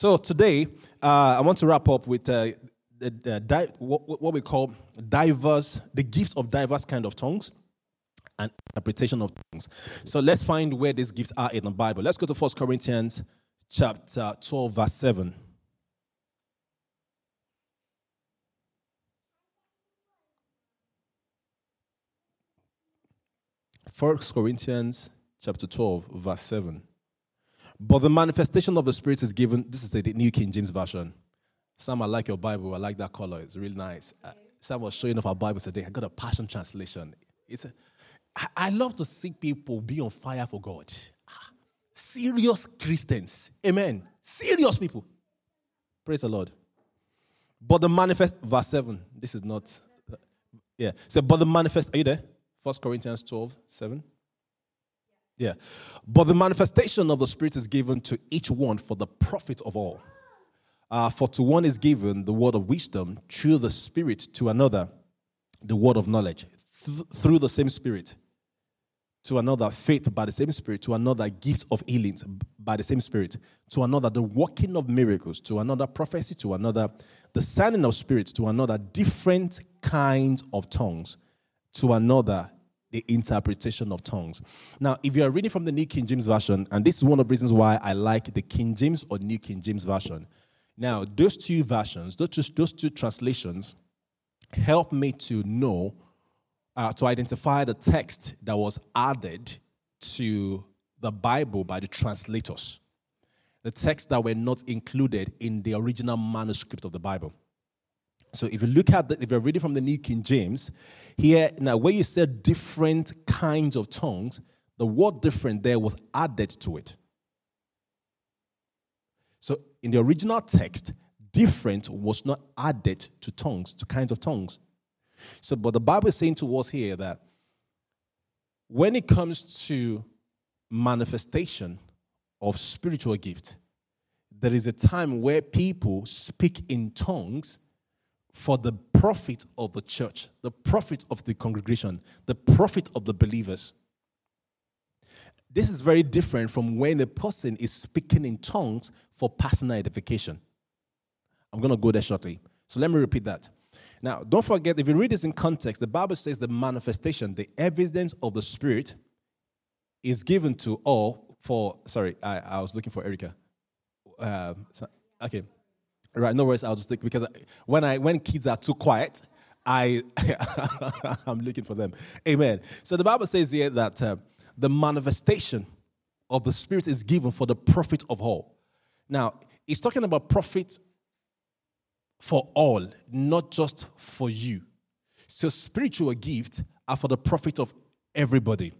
So today, uh, I want to wrap up with uh, the, the di- what, what we call diverse, the gifts of diverse kind of tongues and interpretation of tongues. So let's find where these gifts are in the Bible. Let's go to 1 Corinthians chapter 12, verse 7. First Corinthians chapter 12, verse 7. But the manifestation of the Spirit is given. This is the New King James Version. Sam, I like your Bible. I like that color. It's really nice. Uh, Sam was showing off our Bible today. I got a Passion Translation. It's a, I, I love to see people be on fire for God. Ah, serious Christians. Amen. Serious people. Praise the Lord. But the manifest, verse 7. This is not, uh, yeah. So, but the manifest, are you there? First Corinthians 12, 7. Yeah. But the manifestation of the Spirit is given to each one for the profit of all. Uh, for to one is given the word of wisdom through the Spirit, to another the word of knowledge th- through the same Spirit, to another faith by the same Spirit, to another gifts of healings by the same Spirit, to another the working of miracles, to another prophecy, to another the sounding of spirits, to another different kinds of tongues, to another the interpretation of tongues. Now, if you are reading from the New King James Version, and this is one of the reasons why I like the King James or New King James Version. Now, those two versions, those two, those two translations, help me to know, uh, to identify the text that was added to the Bible by the translators, the texts that were not included in the original manuscript of the Bible. So if you look at the, if you're reading from the New King James, here now where you said different kinds of tongues, the word different there was added to it. So in the original text, different was not added to tongues, to kinds of tongues. So, but the Bible is saying to us here that when it comes to manifestation of spiritual gift, there is a time where people speak in tongues for the profit of the church, the profit of the congregation, the profit of the believers. This is very different from when a person is speaking in tongues for personal edification. I'm going to go there shortly. So let me repeat that. Now, don't forget, if you read this in context, the Bible says the manifestation, the evidence of the Spirit is given to all for, sorry, I, I was looking for Erica. Uh, okay. Right, no worries, I'll just take, because when, I, when kids are too quiet, I, I'm looking for them. Amen. So the Bible says here that uh, the manifestation of the Spirit is given for the profit of all. Now, he's talking about profit for all, not just for you. So, spiritual gifts are for the profit of everybody.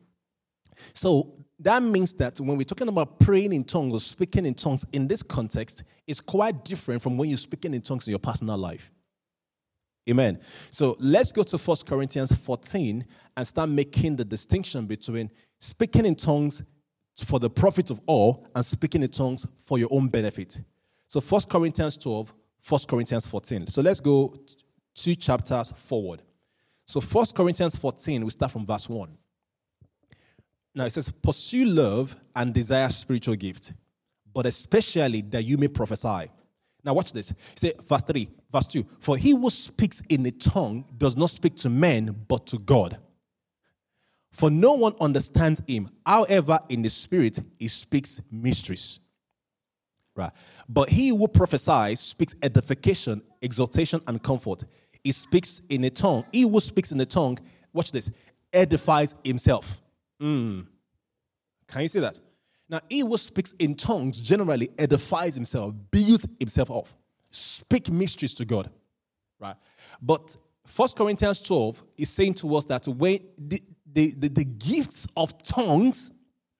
So, that means that when we're talking about praying in tongues or speaking in tongues in this context, it's quite different from when you're speaking in tongues in your personal life. Amen. So let's go to 1 Corinthians 14 and start making the distinction between speaking in tongues for the profit of all and speaking in tongues for your own benefit. So 1 Corinthians 12, 1 Corinthians 14. So let's go two chapters forward. So 1 Corinthians 14, we start from verse 1. Now it says, Pursue love and desire spiritual gifts, but especially that you may prophesy. Now watch this. Say verse 3, verse 2. For he who speaks in a tongue does not speak to men, but to God. For no one understands him. However, in the spirit, he speaks mysteries. Right. But he who prophesies speaks edification, exaltation, and comfort. He speaks in a tongue. He who speaks in a tongue, watch this, edifies himself. Mm. Can you see that? Now, he who speaks in tongues generally edifies himself, builds himself up, speak mysteries to God. Right? But First Corinthians 12 is saying to us that when the, the, the, the gifts of tongues,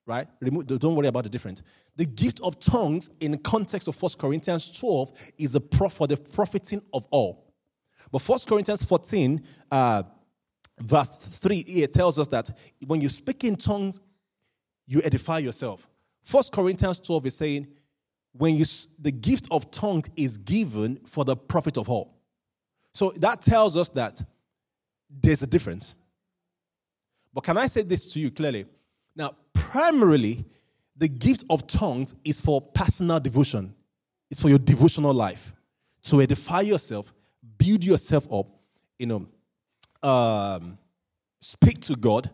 right? Remove, don't worry about the difference. The gift of tongues in the context of First Corinthians 12 is a pro- for the profiting of all. But First Corinthians 14, uh, verse 3 here tells us that when you speak in tongues, you edify yourself. First Corinthians 12 is saying, when you the gift of tongue is given for the profit of all. So that tells us that there's a difference. But can I say this to you clearly? Now, primarily, the gift of tongues is for personal devotion. It's for your devotional life to edify yourself, build yourself up, you know, um, speak to God.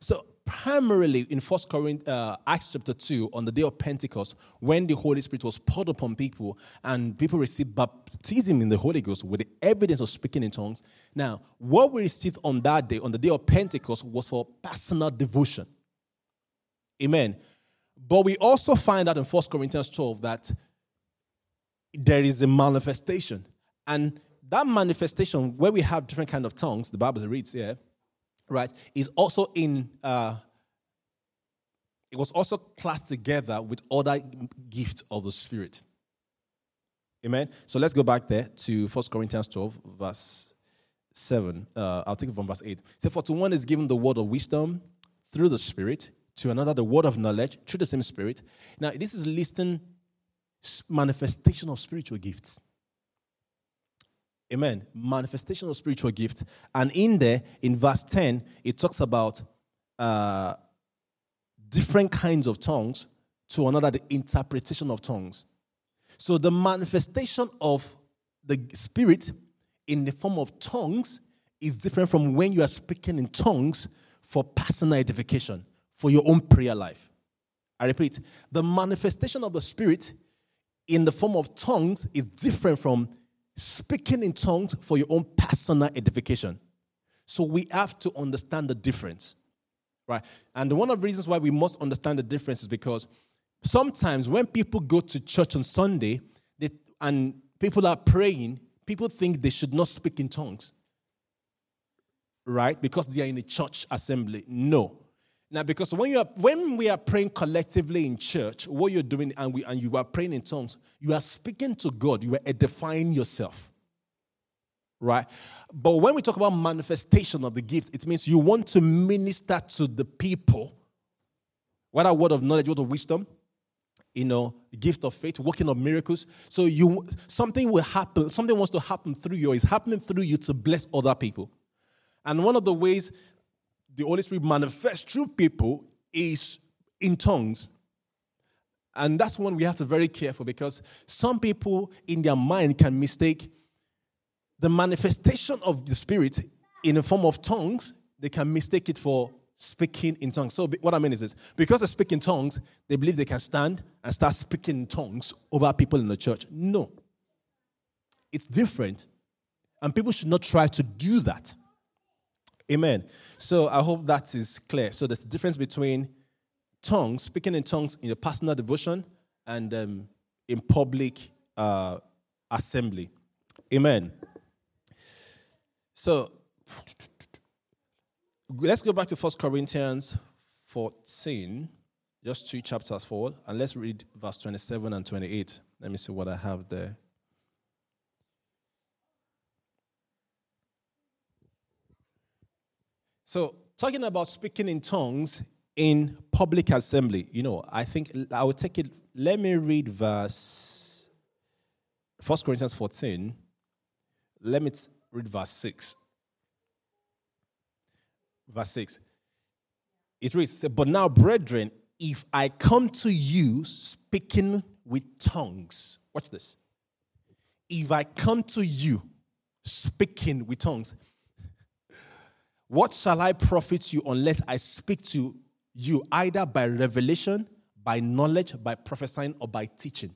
So primarily in First Corinthians, uh, Acts chapter 2, on the day of Pentecost, when the Holy Spirit was poured upon people and people received baptism in the Holy Ghost with the evidence of speaking in tongues. Now, what we received on that day, on the day of Pentecost, was for personal devotion. Amen. But we also find out in First Corinthians 12 that there is a manifestation. And that manifestation, where we have different kind of tongues, the Bible reads here, right, is also in, uh, it was also classed together with other gifts of the Spirit. Amen. So let's go back there to 1 Corinthians 12, verse 7. Uh, I'll take it from verse 8. So, for to one is given the word of wisdom through the Spirit, to another the word of knowledge through the same Spirit. Now, this is listing manifestation of spiritual gifts. Amen. Manifestation of spiritual gifts. And in there, in verse 10, it talks about uh, different kinds of tongues to another, the interpretation of tongues. So the manifestation of the Spirit in the form of tongues is different from when you are speaking in tongues for personal edification, for your own prayer life. I repeat, the manifestation of the Spirit in the form of tongues is different from speaking in tongues for your own personal edification. So we have to understand the difference, right? And one of the reasons why we must understand the difference is because sometimes when people go to church on Sunday they, and people are praying, people think they should not speak in tongues, right? Because they are in a church assembly. No. Now, because when, you are, when we are praying collectively in church, what you're doing, and, we, and you are praying in tongues, you are speaking to God, you are edifying yourself. Right? But when we talk about manifestation of the gifts, it means you want to minister to the people, What a word of knowledge, word of wisdom, you know, gift of faith, working of miracles. So you something will happen, something wants to happen through you, is happening through you to bless other people. And one of the ways the Holy Spirit manifests through people is in tongues. And that's one we have to be very careful because some people in their mind can mistake the manifestation of the Spirit in the form of tongues, they can mistake it for speaking in tongues. So, what I mean is this because they speak in tongues, they believe they can stand and start speaking in tongues over people in the church. No, it's different. And people should not try to do that. Amen. So I hope that is clear. So there's a difference between tongues, speaking in tongues in your personal devotion, and um, in public uh, assembly. Amen. So let's go back to 1 Corinthians 14, just two chapters forward, and let's read verse 27 and 28. Let me see what I have there. So, talking about speaking in tongues in public assembly, you know, I think I will take it. Let me read verse 1 Corinthians 14. Let me read verse 6. Verse 6. It reads, But now, brethren, if I come to you speaking with tongues, watch this. If I come to you speaking with tongues, what shall I profit you unless I speak to you either by revelation, by knowledge, by prophesying, or by teaching?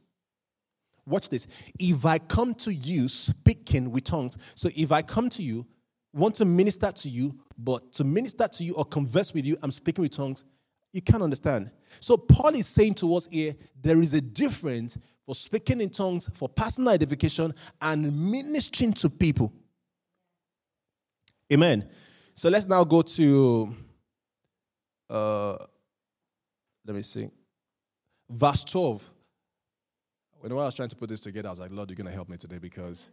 Watch this. If I come to you speaking with tongues, so if I come to you, want to minister to you, but to minister to you or converse with you, I'm speaking with tongues, you can't understand. So Paul is saying to us here, there is a difference for speaking in tongues for personal edification and ministering to people. Amen. So let's now go to, uh, let me see, verse 12. When I was trying to put this together, I was like, Lord, you're going to help me today because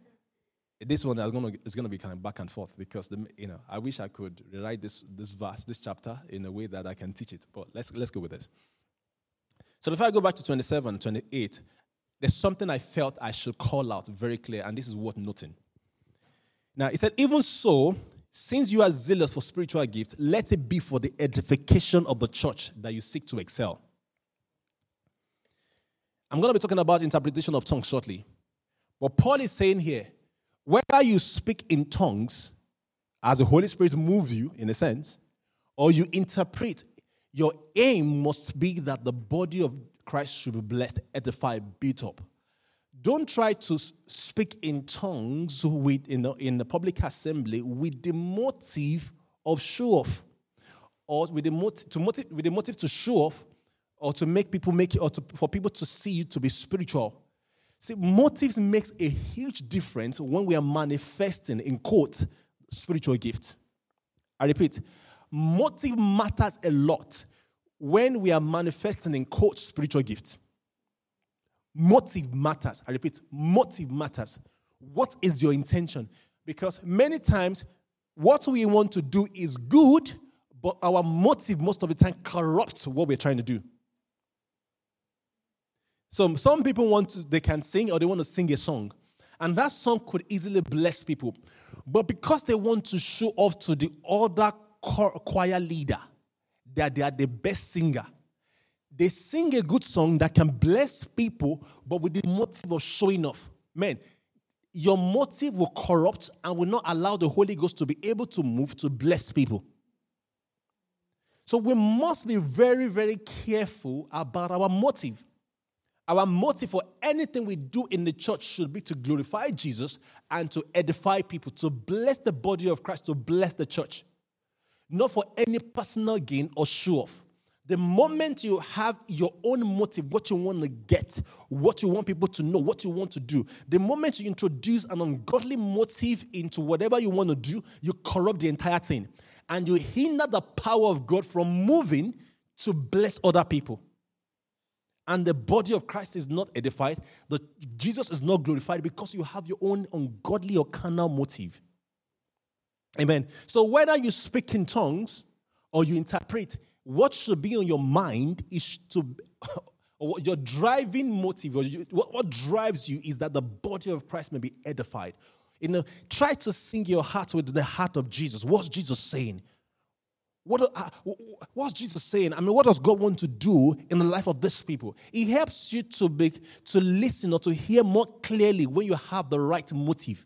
this one is going to, be kind of back and forth because the, you know I wish I could rewrite this this verse, this chapter in a way that I can teach it. But let's let's go with this. So if I go back to 27, 28, there's something I felt I should call out very clear, and this is worth noting. Now, it said, even so, since you are zealous for spiritual gifts, let it be for the edification of the church that you seek to excel. I'm going to be talking about interpretation of tongues shortly. But Paul is saying here whether you speak in tongues as the Holy Spirit moves you, in a sense, or you interpret, your aim must be that the body of Christ should be blessed, edified, built up. Don't try to speak in tongues with, in the public assembly with the motive of show off, or with the motive to, motive, with the motive to show off, or to make people make it, or to, for people to see you to be spiritual. See, motives makes a huge difference when we are manifesting, in quote, spiritual gifts. I repeat, motive matters a lot when we are manifesting in quote spiritual gifts. Motive matters. I repeat, motive matters. What is your intention? Because many times what we want to do is good, but our motive most of the time corrupts what we're trying to do. So some people want to, they can sing or they want to sing a song. And that song could easily bless people. But because they want to show off to the other choir leader that they are the best singer, they sing a good song that can bless people, but with the motive of showing off. Man, your motive will corrupt and will not allow the Holy Ghost to be able to move to bless people. So we must be very, very careful about our motive. Our motive for anything we do in the church should be to glorify Jesus and to edify people, to bless the body of Christ, to bless the church, not for any personal gain or show off. The moment you have your own motive, what you want to get, what you want people to know, what you want to do, the moment you introduce an ungodly motive into whatever you want to do, you corrupt the entire thing. And you hinder the power of God from moving to bless other people and the body of Christ is not edified, the Jesus is not glorified because you have your own ungodly or carnal motive. Amen. So whether you speak in tongues or you interpret, what should be on your mind is to or your driving motive, what, what drives you is that the body of Christ may be edified. You know, try to sing your heart with the heart of Jesus. What's Jesus saying? What, uh, what's Jesus saying? I mean, what does God want to do in the life of these people? He helps you to be to listen or to hear more clearly when you have the right motive.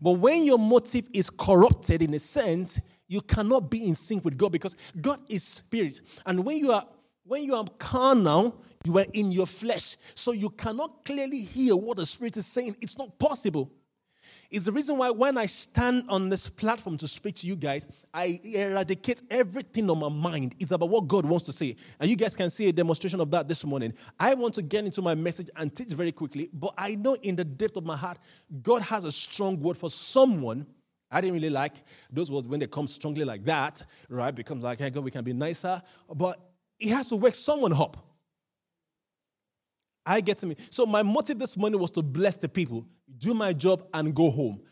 But when your motive is corrupted, in a sense, you cannot be in sync with God because God is spirit. And when you are when you are carnal, you are in your flesh. So you cannot clearly hear what the spirit is saying. It's not possible. It's the reason why when I stand on this platform to speak to you guys, I eradicate everything on my mind. It's about what God wants to say. And you guys can see a demonstration of that this morning. I want to get into my message and teach very quickly, but I know in the depth of my heart, God has a strong word for someone. I didn't really like those words when they come strongly like that, right? Becomes like, hey, God, we can be nicer. But He has to wake someone up. I get to me. So my motive this morning was to bless the people, do my job, and go home.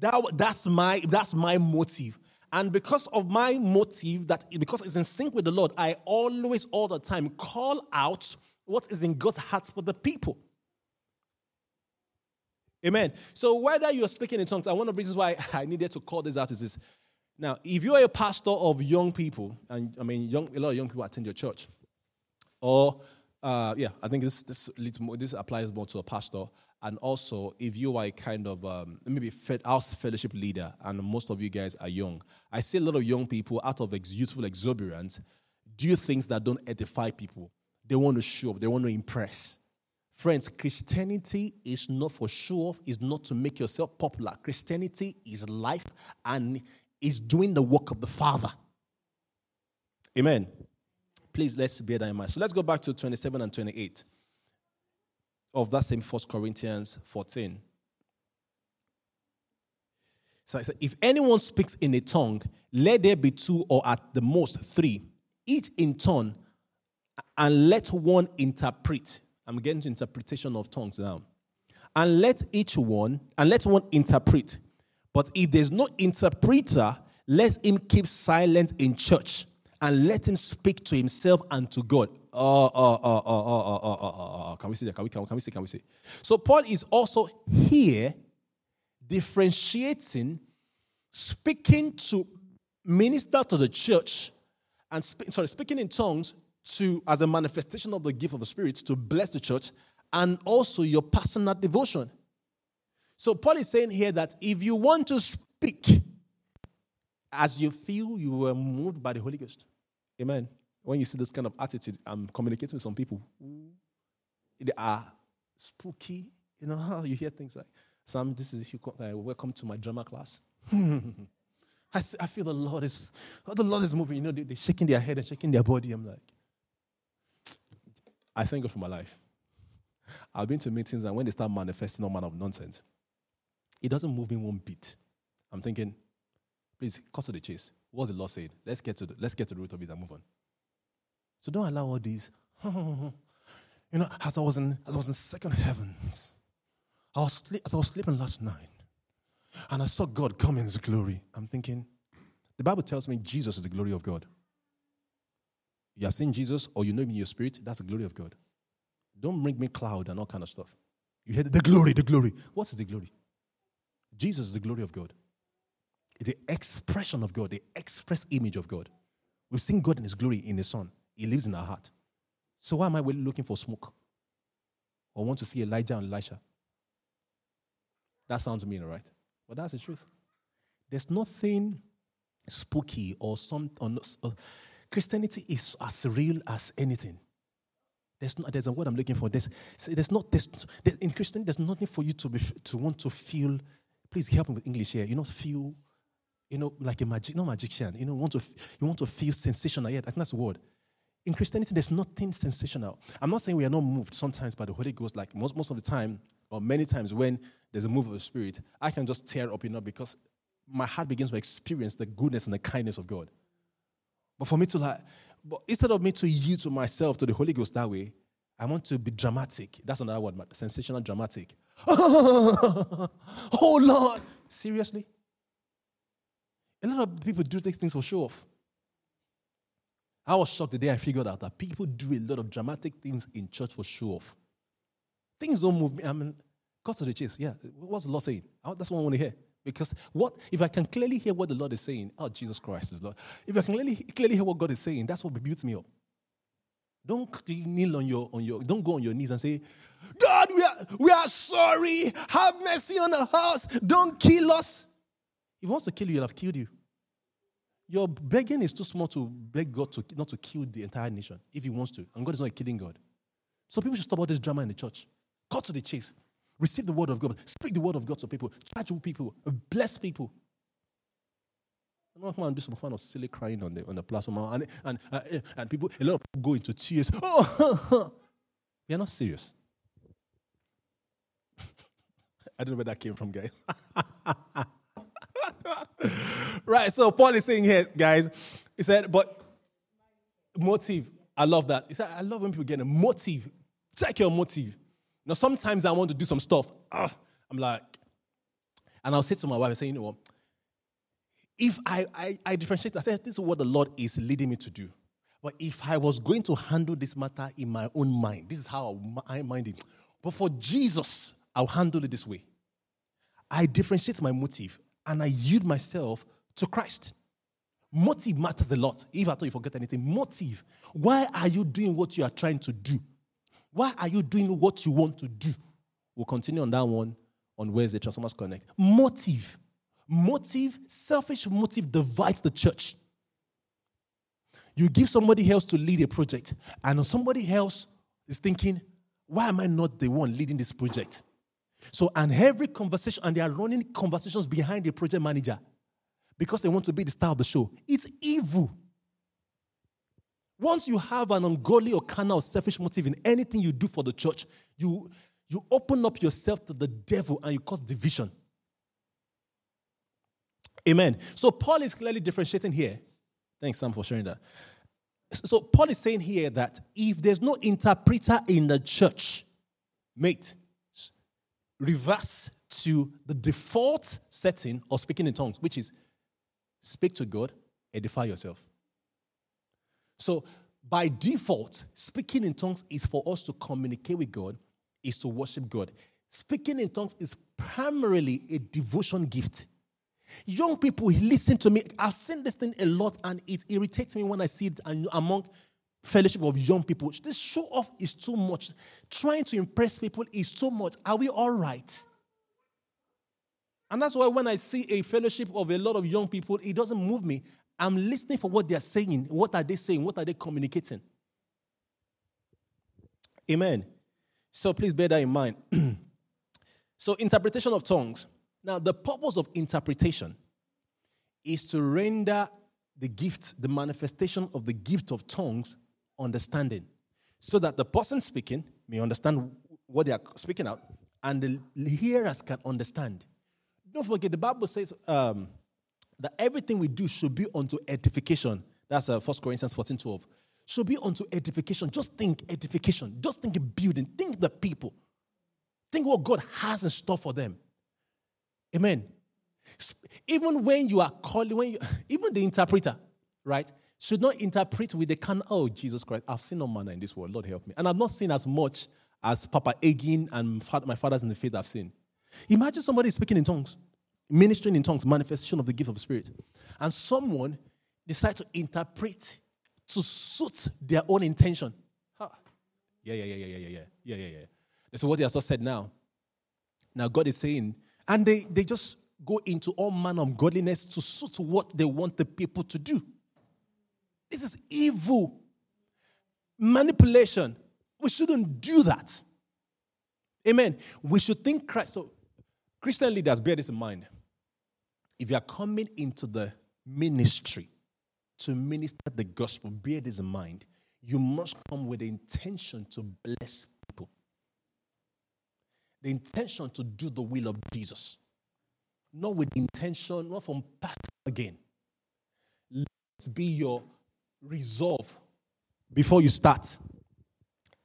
That, that's my that's my motive. And because of my motive, that because it's in sync with the Lord, I always, all the time, call out what is in God's heart for the people. Amen. So whether you're speaking in tongues, and one of the reasons why I needed to call this out is this. Now, if you're a pastor of young people, and I mean, young, a lot of young people attend your church, or uh, yeah, I think this this more, this applies more to a pastor, and also if you are a kind of um, maybe house fellowship leader, and most of you guys are young. I see a lot of young people out of ex- youthful exuberance do things that don't edify people. They want to show up. They want to impress. Friends, Christianity is not for off. Is not to make yourself popular. Christianity is life and is doing the work of the Father. Amen. Please let's bear that in mind. So let's go back to 27 and 28 of that same First Corinthians 14. So I said, if anyone speaks in a tongue, let there be two or at the most three, each in turn, and let one interpret. I'm getting to interpretation of tongues now. And let each one, and let one interpret. But if there's no interpreter, let him keep silent in church and let him speak to himself and to God. Oh, oh, oh, oh, oh, oh, oh, oh, Can we see that? Can we, can, can we see? Can we see? So Paul is also here differentiating, speaking to minister to the church, and sp- sorry, speaking in tongues to as a manifestation of the gift of the Spirit to bless the church and also your personal devotion. So Paul is saying here that if you want to speak as you feel you were moved by the Holy Ghost, amen. When you see this kind of attitude, I'm communicating with some people they are spooky. You know how you hear things like, Sam, this is you, uh, welcome to my drama class. I, I feel the Lord is, the Lord is moving. You know, they're shaking their head and shaking their body. I'm like, I thank God for my life. I've been to meetings and when they start manifesting all manner of nonsense, it doesn't move me one bit. I'm thinking, please, cut to the chase. What's the Lord saying? Let's get to the, let's get to the root of it and move on. So don't allow all these. you know, as I was in as I was in second heavens, I was as I was sleeping last night, and I saw God come in His glory. I'm thinking, the Bible tells me Jesus is the glory of God. You have seen Jesus, or you know him in your spirit. That's the glory of God. Don't bring me cloud and all kind of stuff. You hear the glory, the glory. What is the glory? Jesus is the glory of God. The expression of God, the express image of God. We've seen God in His glory in His Son. He lives in our heart. So why am I looking for smoke? Or want to see Elijah and Elisha? That sounds mean, right? But that's the truth. There's nothing spooky or some. Or, uh, Christianity is as real as anything. There's, not, there's a word I'm looking for. There's, there's not, there's, in Christianity, there's nothing for you to, be, to want to feel. Please help me with English here. You know, feel, you know, like a magic, not magician. You know, want to, you want to feel sensational. Yeah, I that's the word. In Christianity, there's nothing sensational. I'm not saying we are not moved sometimes by the Holy Ghost, like most, most of the time, or many times when there's a move of the Spirit, I can just tear up, you know, because my heart begins to experience the goodness and the kindness of God. But for me to like, but instead of me to yield to myself, to the Holy Ghost that way, I want to be dramatic. That's another word, sensational dramatic. oh Lord. Seriously? A lot of people do these things for show off. I was shocked the day I figured out that people do a lot of dramatic things in church for show off. Things don't move me. I mean, cut to the chase. Yeah. What's the Lord saying? That's what I want to hear. Because what if I can clearly hear what the Lord is saying? Oh, Jesus Christ is Lord. If I can clearly, clearly hear what God is saying, that's what builds me up. Don't kneel on your on your don't go on your knees and say, God, we are we are sorry. Have mercy on the house. Don't kill us. If he wants to kill you, he'll have killed you. Your begging is too small to beg God to not to kill the entire nation if He wants to. And God is not a killing God. So people should stop all this drama in the church. Cut to the chase. Receive the word of God. Speak the word of God to people. Charge people. Bless people. I'm not going to do some kind of silly crying on the, on the platform. And, and, uh, and people, a lot of people go into tears. Oh, we are not serious. I don't know where that came from, guys. right, so Paul is saying here, guys, he said, but motive, I love that. He said, I love when people get a motive. Check your motive. Now, sometimes I want to do some stuff. Ugh, I'm like, and I'll say to my wife, I say, you know what? If I, I, I differentiate, I say, this is what the Lord is leading me to do. But if I was going to handle this matter in my own mind, this is how I mind it. But for Jesus, I'll handle it this way. I differentiate my motive and I yield myself to Christ. Motive matters a lot. If I thought you forget anything, motive. Why are you doing what you are trying to do? Why are you doing what you want to do? We'll continue on that one on Wednesday, Transformers Connect. Motive. Motive, selfish motive divides the church. You give somebody else to lead a project, and somebody else is thinking, why am I not the one leading this project? So, and every conversation, and they are running conversations behind the project manager because they want to be the star of the show. It's evil. Once you have an ungodly or carnal selfish motive in anything you do for the church, you, you open up yourself to the devil and you cause division. Amen. So Paul is clearly differentiating here. Thanks, Sam, for sharing that. So Paul is saying here that if there's no interpreter in the church, mate, reverse to the default setting of speaking in tongues, which is speak to God, edify yourself. So, by default, speaking in tongues is for us to communicate with God, is to worship God. Speaking in tongues is primarily a devotion gift. Young people, listen to me. I've seen this thing a lot and it irritates me when I see it among fellowship of young people. This show off is too much. Trying to impress people is too much. Are we all right? And that's why when I see a fellowship of a lot of young people, it doesn't move me. I'm listening for what they're saying. What are they saying? What are they communicating? Amen. So please bear that in mind. so, interpretation of tongues. Now, the purpose of interpretation is to render the gift, the manifestation of the gift of tongues, understanding, so that the person speaking may understand what they are speaking out and the hearers can understand. Don't forget, the Bible says um, that everything we do should be unto edification. That's uh, 1 Corinthians 14 12. Should be unto edification. Just think edification. Just think building. Think the people. Think what God has in store for them. Amen. Even when you are calling, when you, even the interpreter, right, should not interpret with the can, oh, Jesus Christ, I've seen no manner in this world. Lord help me. And I've not seen as much as Papa Agin and my fathers in the faith have seen. Imagine somebody speaking in tongues, ministering in tongues, manifestation of the gift of the Spirit. And someone decides to interpret to suit their own intention. Huh. Yeah, yeah, yeah, yeah, yeah, yeah, yeah, yeah, yeah. That's what he has just said now. Now God is saying, and they, they just go into all manner of godliness to suit what they want the people to do. This is evil. Manipulation. We shouldn't do that. Amen. We should think Christ. So Christian leaders, bear this in mind. If you are coming into the ministry to minister the gospel, bear this in mind. You must come with the intention to bless people, the intention to do the will of Jesus, not with intention, not from pastor again. Let's be your resolve before you start.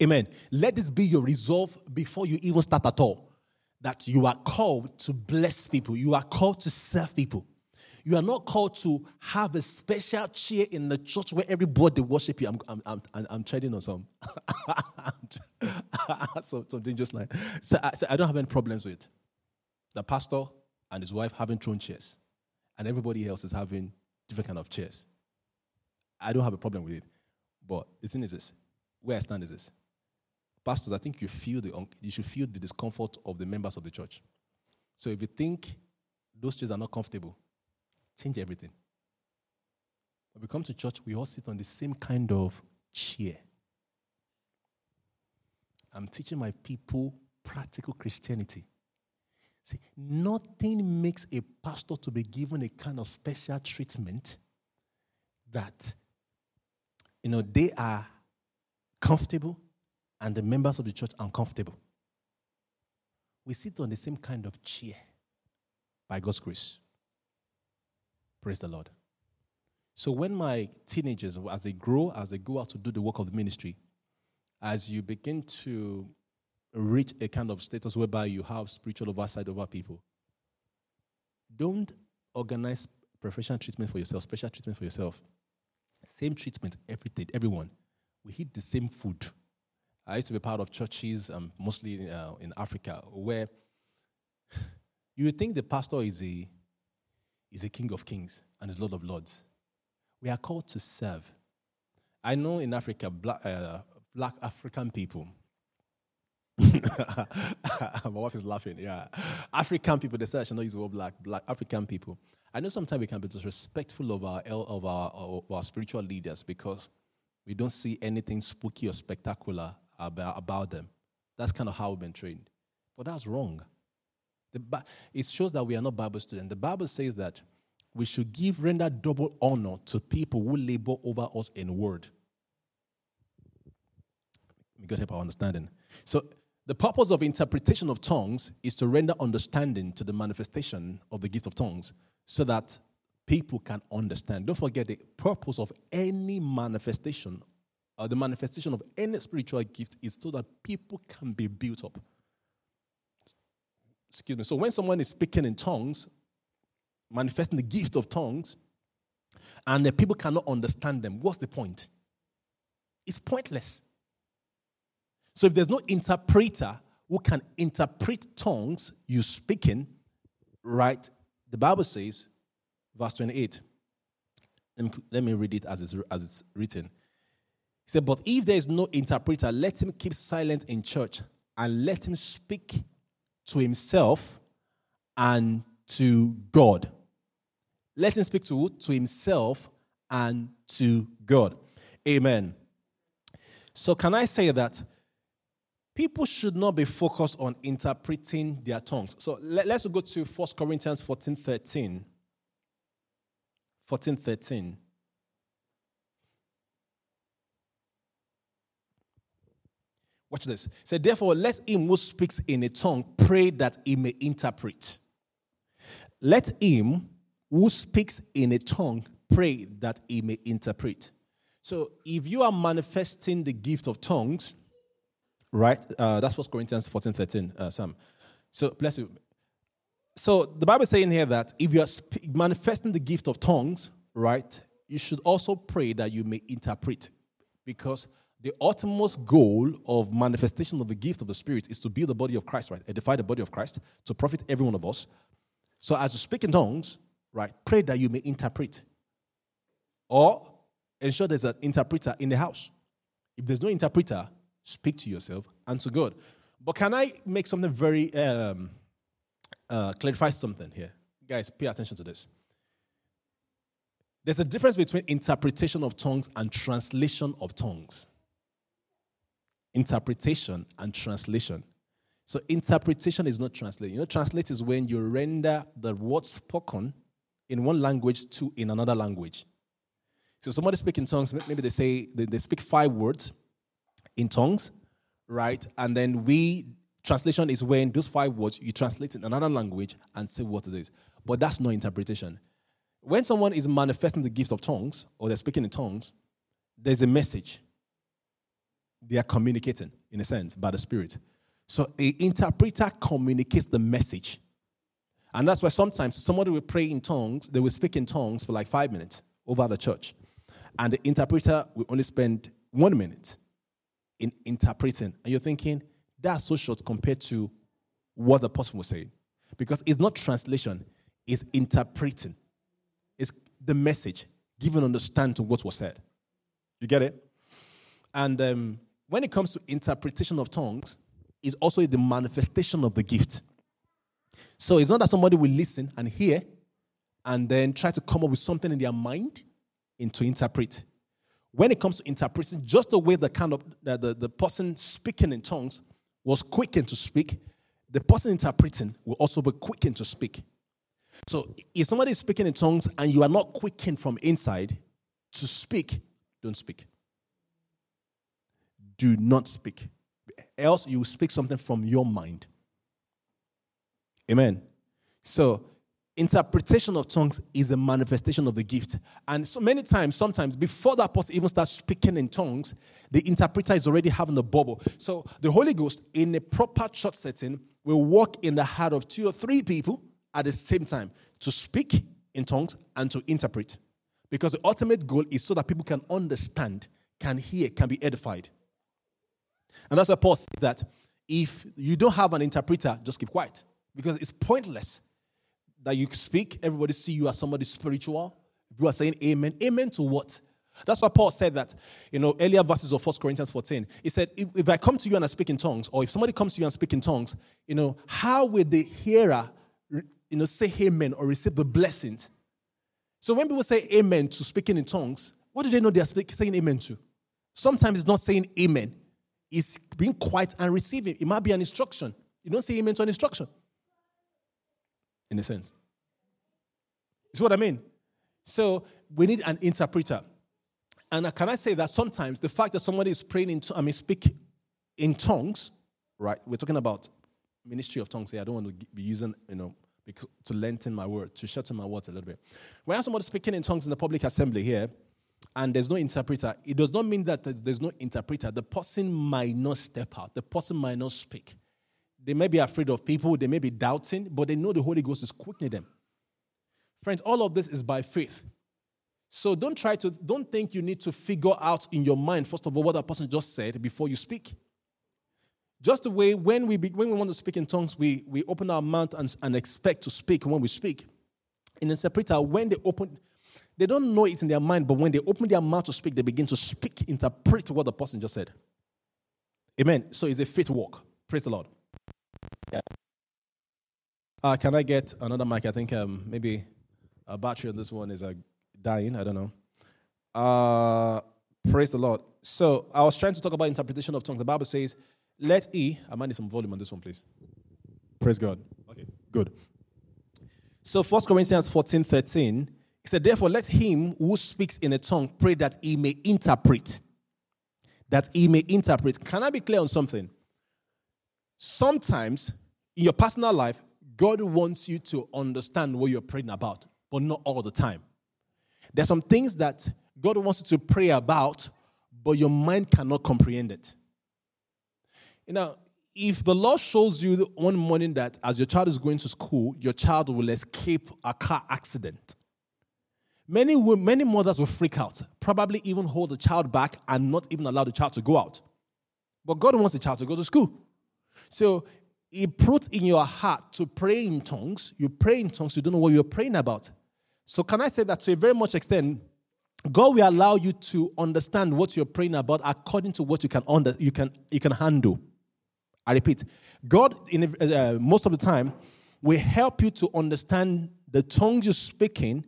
Amen. Let this be your resolve before you even start at all that you are called to bless people, you are called to serve people. You are not called to have a special chair in the church where everybody worship you. I'm, I'm, I'm, I'm trading on some. so, something just like. So I, so I don't have any problems with the pastor and his wife having throne chairs, and everybody else is having different kind of chairs. I don't have a problem with it. But the thing is this where I stand is this pastors, I think you feel the you should feel the discomfort of the members of the church. So if you think those chairs are not comfortable, change everything. When we come to church, we all sit on the same kind of chair. I'm teaching my people practical Christianity. See, nothing makes a pastor to be given a kind of special treatment that you know they are comfortable and the members of the church uncomfortable. We sit on the same kind of chair by God's grace. Praise the Lord. So when my teenagers, as they grow, as they go out to do the work of the ministry, as you begin to reach a kind of status whereby you have spiritual oversight over people, don't organize professional treatment for yourself, special treatment for yourself. Same treatment, everything, everyone. We eat the same food. I used to be part of churches, um, mostly uh, in Africa, where you would think the pastor is a, is a king of kings and is lord of lords. We are called to serve. I know in Africa, black, uh, black African people, my wife is laughing, yeah. African people, they say I should not use the word black, black African people. I know sometimes we can be disrespectful of our, of our, of our spiritual leaders because we don't see anything spooky or spectacular about, about them. That's kind of how we've been trained. But that's wrong. The, it shows that we are not Bible students. The Bible says that we should give, render double honor to people who labor over us in word. May God help our understanding. So, the purpose of interpretation of tongues is to render understanding to the manifestation of the gift of tongues so that people can understand. Don't forget the purpose of any manifestation uh, the manifestation of any spiritual gift is so that people can be built up. Excuse me. So when someone is speaking in tongues, manifesting the gift of tongues, and the people cannot understand them, what's the point? It's pointless. So if there's no interpreter who can interpret tongues you speaking, right? The Bible says, verse 28. Let me read it as it's, as it's written said, But if there is no interpreter, let him keep silent in church and let him speak to himself and to God. Let him speak to, to himself and to God. Amen. So, can I say that people should not be focused on interpreting their tongues? So, let, us go to 1 Corinthians 14 13. 14 13. Watch this. Say, therefore, let him who speaks in a tongue pray that he may interpret. Let him who speaks in a tongue pray that he may interpret. So, if you are manifesting the gift of tongues, right? Uh, that's what Corinthians 14 13, uh, Sam. So, bless you. So, the Bible is saying here that if you are sp- manifesting the gift of tongues, right, you should also pray that you may interpret. Because the utmost goal of manifestation of the gift of the Spirit is to build the body of Christ, right? Edify the body of Christ, to profit every one of us. So as you speak in tongues, right, pray that you may interpret. Or ensure there's an interpreter in the house. If there's no interpreter, speak to yourself and to God. But can I make something very, um, uh, clarify something here? Guys, pay attention to this. There's a difference between interpretation of tongues and translation of tongues interpretation and translation. So interpretation is not translation. You know, translate is when you render the word spoken in one language to in another language. So somebody speak in tongues, maybe they say they, they speak five words in tongues, right? And then we translation is when those five words you translate in another language and say what it is. But that's not interpretation. When someone is manifesting the gift of tongues or they're speaking in tongues, there's a message they are communicating in a sense by the Spirit. So an interpreter communicates the message. And that's why sometimes somebody will pray in tongues, they will speak in tongues for like five minutes over the church. And the interpreter will only spend one minute in interpreting. And you're thinking, that's so short compared to what the person was saying. Because it's not translation, it's interpreting. It's the message, giving understand to what was said. You get it? And um, when it comes to interpretation of tongues, is also the manifestation of the gift. So it's not that somebody will listen and hear and then try to come up with something in their mind and to interpret. When it comes to interpreting, just the way the kind of the, the, the person speaking in tongues was quickened to speak, the person interpreting will also be quickened to speak. So if somebody is speaking in tongues and you are not quickened from inside to speak, don't speak do not speak. Else, you speak something from your mind. Amen. So, interpretation of tongues is a manifestation of the gift. And so many times, sometimes, before that person even starts speaking in tongues, the interpreter is already having a bubble. So, the Holy Ghost, in a proper church setting, will walk in the heart of two or three people at the same time to speak in tongues and to interpret. Because the ultimate goal is so that people can understand, can hear, can be edified. And that's why Paul says that if you don't have an interpreter, just keep quiet. Because it's pointless that you speak, everybody see you as somebody spiritual. You are saying amen. Amen to what? That's why Paul said that, you know, earlier verses of 1 Corinthians 14. He said, if, if I come to you and I speak in tongues, or if somebody comes to you and speak in tongues, you know, how will the hearer, uh, you know, say amen or receive the blessing? So when people say amen to speaking in tongues, what do they know they're saying amen to? Sometimes it's not saying amen is being quiet and receiving. It might be an instruction. You don't say amen to an instruction, in a sense. It's what I mean. So we need an interpreter. And can I say that sometimes the fact that somebody is praying in, I mean, speak in tongues, right? We're talking about ministry of tongues here. I don't want to be using, you know, to lengthen my word, to shorten my words a little bit. When I have somebody speaking in tongues in the public assembly here, and there's no interpreter, it does not mean that there's no interpreter. The person might not step out, the person might not speak. They may be afraid of people, they may be doubting, but they know the Holy Ghost is quickening them. Friends, all of this is by faith. So don't try to, don't think you need to figure out in your mind, first of all, what that person just said before you speak. Just the way when we, be, when we want to speak in tongues, we, we open our mouth and, and expect to speak when we speak. In interpreter, when they open, They don't know it in their mind, but when they open their mouth to speak, they begin to speak, interpret what the person just said. Amen. So it's a faith walk. Praise the Lord. Yeah. Uh, can I get another mic? I think um, maybe a battery on this one is uh, dying. I don't know. Uh, praise the Lord. So I was trying to talk about interpretation of tongues. The Bible says, "Let e." I might need some volume on this one, please. Praise God. Okay, good. So 1 Corinthians 14, 13, he said, Therefore, let him who speaks in a tongue pray that he may interpret. That he may interpret. Can I be clear on something? Sometimes in your personal life, God wants you to understand what you're praying about, but not all the time. There's some things that God wants you to pray about, but your mind cannot comprehend it. You know, if the Lord shows you one morning that as your child is going to school, your child will escape a car accident, many, many mothers will freak out, probably even hold the child back and not even allow the child to go out. But God wants the child to go to school. So He put in your heart to pray in tongues. You pray in tongues, you don't know what you're praying about. So, can I say that to a very much extent, God will allow you to understand what you're praying about according to what you can under, you can you can handle. I repeat, God, in, uh, most of the time, will help you to understand the tongues you're speaking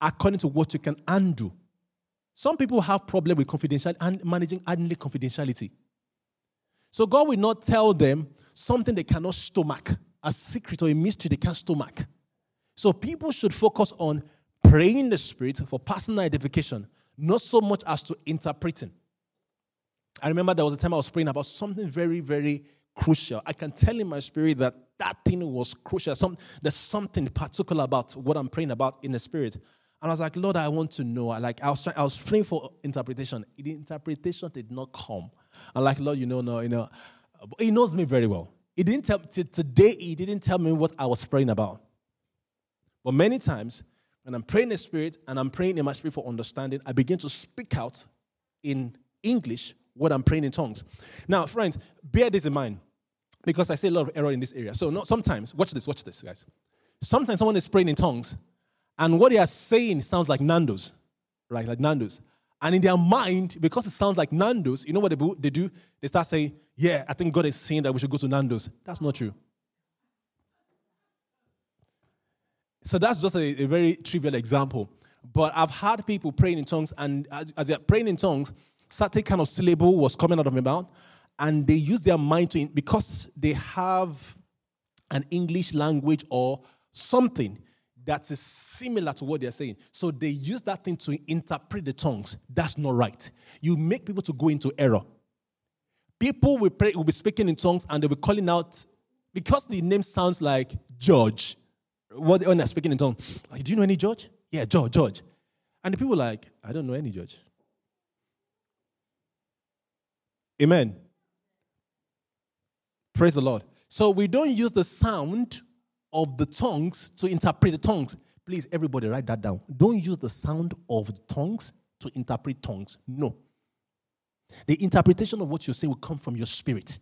according to what you can undo. Some people have problem with confidential and managing handling confidentiality. So God will not tell them something they cannot stomach, a secret or a mystery they can't stomach. So people should focus on praying in the spirit for personal edification, not so much as to interpreting. I remember there was a time I was praying about something very, very crucial. I can tell in my spirit that that thing was crucial. Some, there's something particular about what I'm praying about in the spirit. And I was like, Lord, I want to know. I like I was I was praying for interpretation. The interpretation did not come. I'm like, Lord, you know, no, you know, He knows me very well. He didn't tell today. He didn't tell me what I was praying about. But many times, when I'm praying in the spirit and I'm praying in my spirit for understanding, I begin to speak out in English what I'm praying in tongues. Now, friends, bear this in mind because I see a lot of error in this area. So, no, sometimes, watch this, watch this, guys. Sometimes someone is praying in tongues, and what they are saying sounds like Nando's, right? Like Nando's. And in their mind, because it sounds like Nando's, you know what they do? They start saying, Yeah, I think God is saying that we should go to Nando's. That's not true. So that's just a, a very trivial example. But I've had people praying in tongues, and as, as they're praying in tongues, certain kind of syllable was coming out of my mouth, and they use their mind to because they have an English language or something that is similar to what they're saying. So they use that thing to interpret the tongues. That's not right. You make people to go into error. People will, pray, will be speaking in tongues and they'll be calling out because the name sounds like George. What when they're speaking in tongues, like, do you know any George? Yeah, George, George. And the people like, I don't know any George. Amen. Praise the Lord. So we don't use the sound of the tongues to interpret the tongues. Please, everybody, write that down. Don't use the sound of the tongues to interpret tongues. No. The interpretation of what you say will come from your spirit.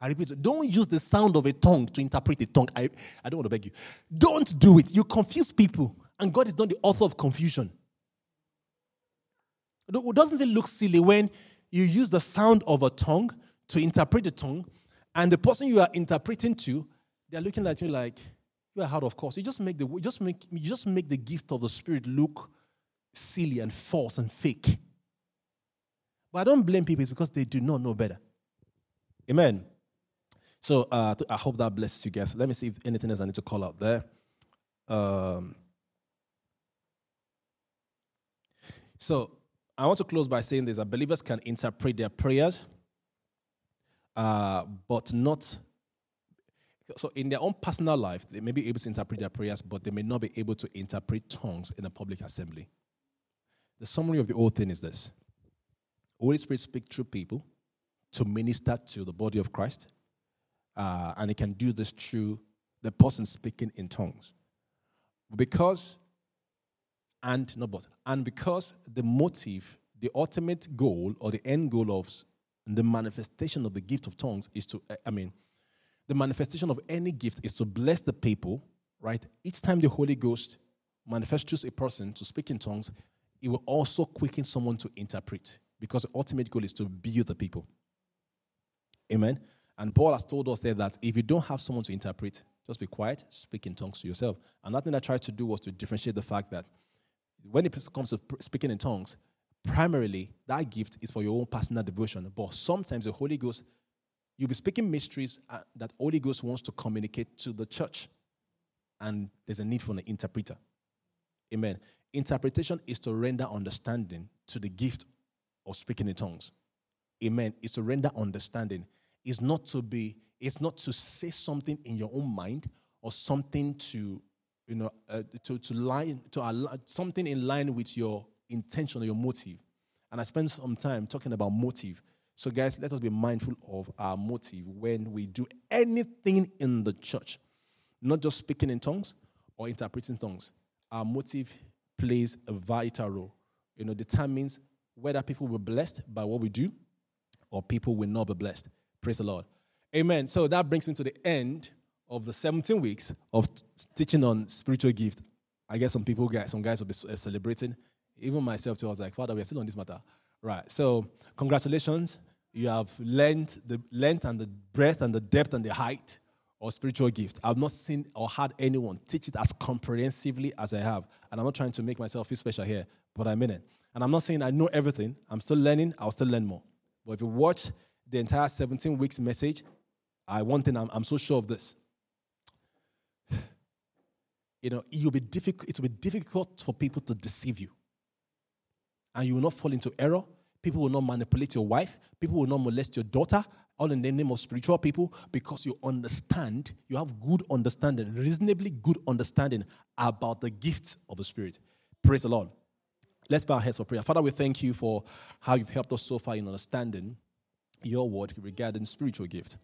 I repeat, don't use the sound of a tongue to interpret a tongue. I, I don't want to beg you. Don't do it. You confuse people, and God is not the author of confusion. Doesn't it look silly when you use the sound of a tongue to interpret the tongue, and the person you are interpreting to, they're looking at you like you are out of course. You just make the you just make you just make the gift of the spirit look silly and false and fake. But I don't blame people; it's because they do not know better. Amen. So uh, I hope that blesses you guys. Let me see if anything else I need to call out there. Um, so I want to close by saying this that believers can interpret their prayers, uh, but not. So, in their own personal life, they may be able to interpret their prayers, but they may not be able to interpret tongues in a public assembly. The summary of the whole thing is this Holy Spirit speaks through people to minister to the body of Christ, uh, and He can do this through the person speaking in tongues. Because and not but and because the motive the ultimate goal or the end goal of the manifestation of the gift of tongues is to i mean the manifestation of any gift is to bless the people right each time the holy ghost manifests a person to speak in tongues, it will also quicken someone to interpret because the ultimate goal is to build the people. Amen. And Paul has told us there that if you don't have someone to interpret, just be quiet, speak in tongues to yourself. And nothing I tried to do was to differentiate the fact that when it comes to speaking in tongues, primarily that gift is for your own personal devotion. But sometimes the Holy Ghost, you'll be speaking mysteries uh, that Holy Ghost wants to communicate to the church. And there's a need for an interpreter. Amen. Interpretation is to render understanding to the gift of speaking in tongues. Amen. It's to render understanding. It's not to be, it's not to say something in your own mind or something to, you know, uh, to, to line, to allow, something in line with your intention or your motive. And I spent some time talking about motive. So, guys, let us be mindful of our motive when we do anything in the church, not just speaking in tongues or interpreting tongues. Our motive plays a vital role. You know, determines whether people will be blessed by what we do or people will not be blessed. Praise the Lord. Amen. So that brings me to the end of the 17 weeks of t- teaching on spiritual gift. I guess some people, guys, some guys will be celebrating. Even myself too. I was like, Father, we are still on this matter. Right. So congratulations. You have learned the length and the breadth and the depth and the height of spiritual gift. I've not seen or had anyone teach it as comprehensively as I have. And I'm not trying to make myself feel special here, but I mean it. And I'm not saying I know everything. I'm still learning. I'll still learn more. But if you watch the entire 17 weeks message, I one thing I'm, I'm so sure of this. You know, it will be difficult. It will be difficult for people to deceive you, and you will not fall into error. People will not manipulate your wife. People will not molest your daughter. All in the name of spiritual people, because you understand, you have good understanding, reasonably good understanding about the gifts of the Spirit. Praise the Lord. Let's bow our heads for prayer. Father, we thank you for how you've helped us so far in understanding your word regarding spiritual gifts.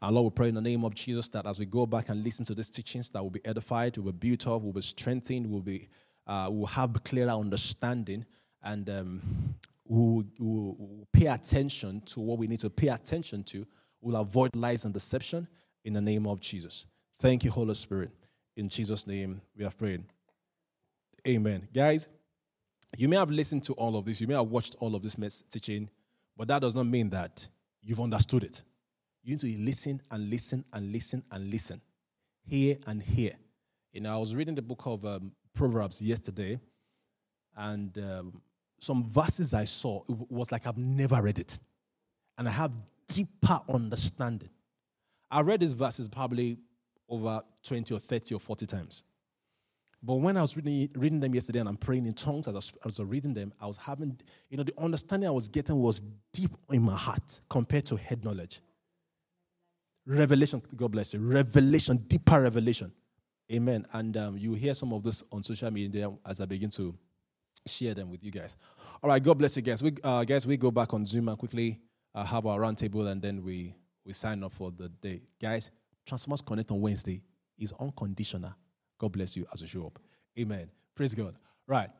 Our Lord, we pray in the name of Jesus that as we go back and listen to these teachings, that will be edified, will be built up, will be strengthened, will be uh, will have clearer understanding, and um, we'll, we'll, we'll pay attention to what we need to pay attention to. We'll avoid lies and deception in the name of Jesus. Thank you, Holy Spirit. In Jesus' name, we have prayed. Amen. Guys, you may have listened to all of this, you may have watched all of this teaching, but that does not mean that you've understood it. You need to listen and listen and listen and listen, hear and hear. You know, I was reading the book of um, Proverbs yesterday, and um, some verses I saw, it was like I've never read it. And I have deeper understanding. I read these verses probably over 20 or 30 or 40 times. But when I was reading, reading them yesterday and I'm praying in tongues as I, was, as I was reading them, I was having, you know, the understanding I was getting was deep in my heart compared to head knowledge. Revelation, God bless you. Revelation, deeper revelation. Amen. And um, you hear some of this on social media as I begin to share them with you guys. All right, God bless you guys. We, uh, guys, we go back on Zoom and quickly uh, have our roundtable and then we, we sign off for the day. Guys, Transformers Connect on Wednesday is unconditional. God bless you as you show up. Amen. Praise God. Right.